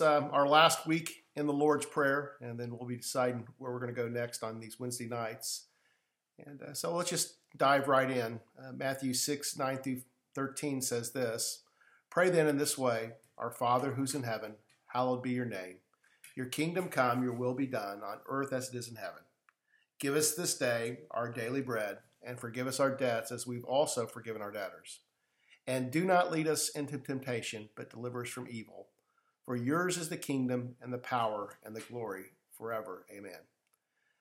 um, our last week in the Lord's Prayer, and then we'll be deciding where we're going to go next on these Wednesday nights. And uh, so let's just dive right in. Uh, Matthew 6, 9 through 13 says this Pray then in this way Our Father who's in heaven, hallowed be your name. Your kingdom come, your will be done, on earth as it is in heaven. Give us this day our daily bread, and forgive us our debts as we've also forgiven our debtors. And do not lead us into temptation, but deliver us from evil. For yours is the kingdom and the power and the glory forever. Amen.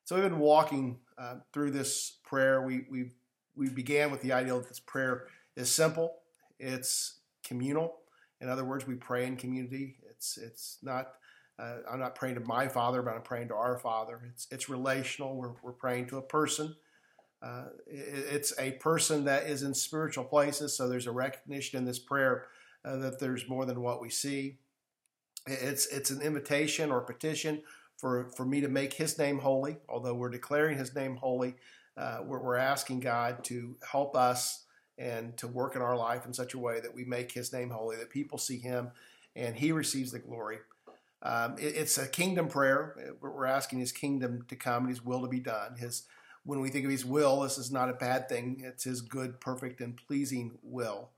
So we've been walking uh, through this prayer. We, we, we began with the idea that this prayer is simple, it's communal. In other words, we pray in community. It's, it's not, uh, I'm not praying to my Father, but I'm praying to our Father. It's, it's relational. We're, we're praying to a person. Uh, it, it's a person that is in spiritual places, so there's a recognition in this prayer uh, that there's more than what we see. It's, it's an invitation or petition for, for me to make his name holy. Although we're declaring his name holy, uh, we're, we're asking God to help us and to work in our life in such a way that we make his name holy, that people see him and he receives the glory. Um, it, it's a kingdom prayer. We're asking his kingdom to come and his will to be done. His when we think of his will, this is not a bad thing. It's his good, perfect, and pleasing will.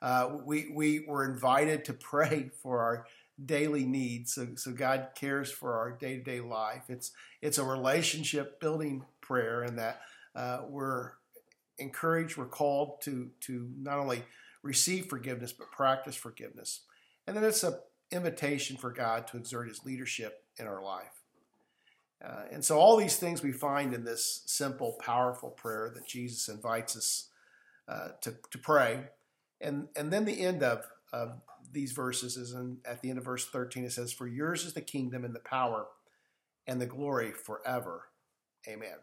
Uh, we, we were invited to pray for our daily needs. So, so God cares for our day to day life. It's, it's a relationship building prayer, and that uh, we're encouraged, we're called to, to not only receive forgiveness, but practice forgiveness. And then it's an invitation for God to exert his leadership in our life. Uh, and so, all these things we find in this simple, powerful prayer that Jesus invites us uh, to, to pray. And, and then the end of, of these verses is in, at the end of verse 13, it says, For yours is the kingdom and the power and the glory forever. Amen.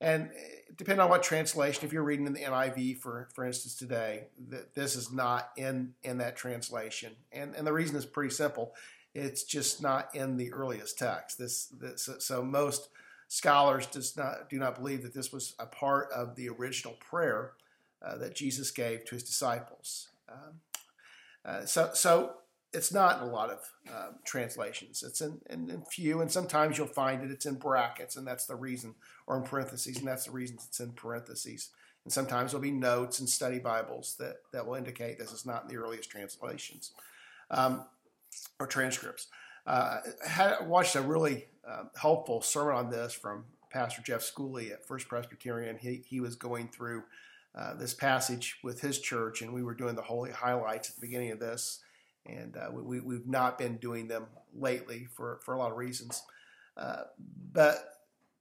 And eh, depending on what translation, if you're reading in the NIV, for, for instance, today, that this is not in, in that translation. And, and the reason is pretty simple. It's just not in the earliest text. This, this so most scholars does not do not believe that this was a part of the original prayer uh, that Jesus gave to his disciples. Um, uh, so, so it's not in a lot of uh, translations. It's in, in, in, few, and sometimes you'll find it. It's in brackets, and that's the reason, or in parentheses, and that's the reason it's in parentheses. And sometimes there'll be notes and study Bibles that, that will indicate this is not in the earliest translations um, or transcripts. Uh, I watched a really uh, helpful sermon on this from Pastor Jeff Schooley at First Presbyterian. He, he was going through uh, this passage with his church, and we were doing the holy highlights at the beginning of this, and uh, we, we've not been doing them lately for, for a lot of reasons. Uh, but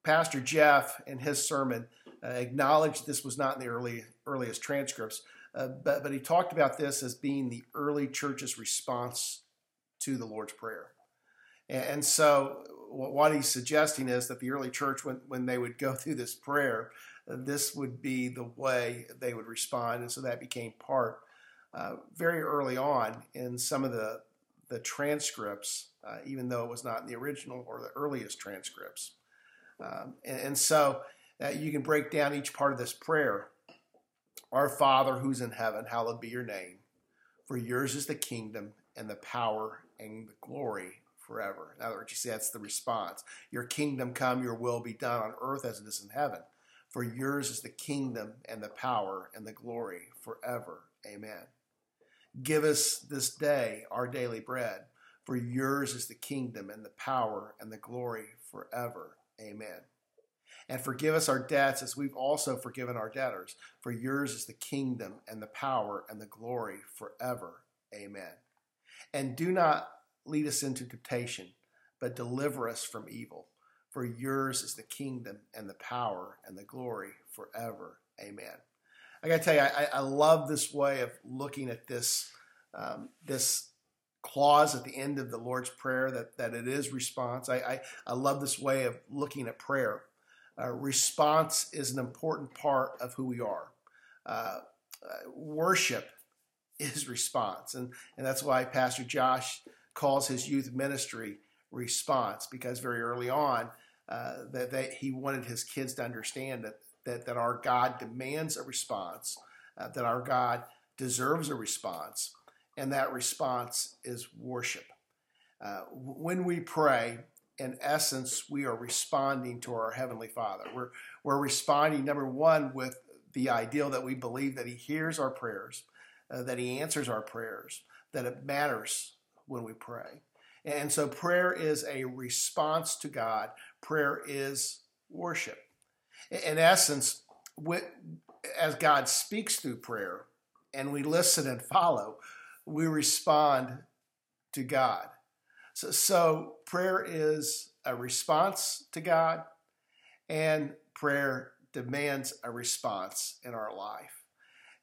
Pastor Jeff in his sermon uh, acknowledged this was not in the early earliest transcripts, uh, but, but he talked about this as being the early church's response to the Lord's Prayer. And so, what he's suggesting is that the early church, when, when they would go through this prayer, this would be the way they would respond. And so that became part uh, very early on in some of the, the transcripts, uh, even though it was not in the original or the earliest transcripts. Um, and, and, so uh, you can break down each part of this prayer. Our Father who's in heaven, hallowed be your name. For yours is the kingdom and the power and the glory forever. In other words, you see, that's the response. Your kingdom come, your will be done on earth as it is in heaven. For yours is the kingdom and the power and the glory forever. Amen. Give us this day our daily bread. For yours is the kingdom and the power and the glory forever. Amen. And forgive us our debts as we've also forgiven our debtors. For yours is the kingdom and the power and the glory forever. Amen. And do not lead us into temptation, but deliver us from evil. For yours is the kingdom and the power and the glory forever. Amen. I got to tell you, I, I, love this way of looking at this um, this clause at the end of the Lord's Prayer that, that it is response. I, I, I love this way of looking at prayer. Uh, response is an important part of who we are. Uh, uh, worship is response. And, and that's why Pastor Josh calls his youth ministry response, because very early on, uh, that, that he wanted his kids to understand that, that, that our God demands a response, uh, that our God deserves a response, and that response is worship. Uh, when we pray, in essence, we are responding to our Heavenly Father. We're, we're responding, number one, with the ideal that we believe that He hears our prayers, uh, that He answers our prayers, that it matters when we pray. And so prayer is a response to God, prayer is worship. In essence, as God speaks through prayer and we listen and follow, we respond to God. So, so prayer is a response to God, and prayer demands a response in our life.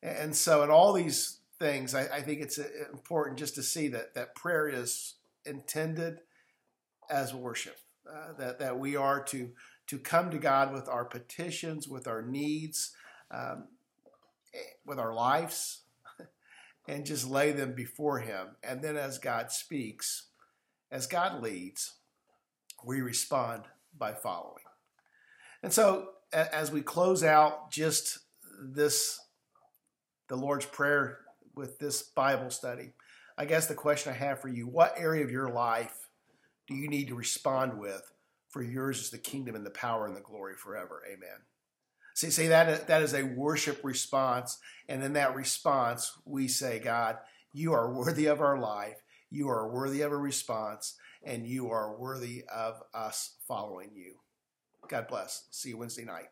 And so, in all these things, I, I think it's uh, important just to see that that prayer is intended as worship. Uh, that that we are to to come to God with our petitions, with our needs, um, with our lives, and just lay them before Him. And then, as God speaks, as God leads, we respond by following. And so, as we close out just this, the Lord's Prayer with this Bible study, I guess the question I have for you what area of your life do you need to respond with? For yours is the kingdom and the power and the glory forever. Amen. See, see that that is a worship response, and in that response, we say, God, you are worthy of our life. You are worthy of a response, and you are worthy of us following you. God bless. See you Wednesday night.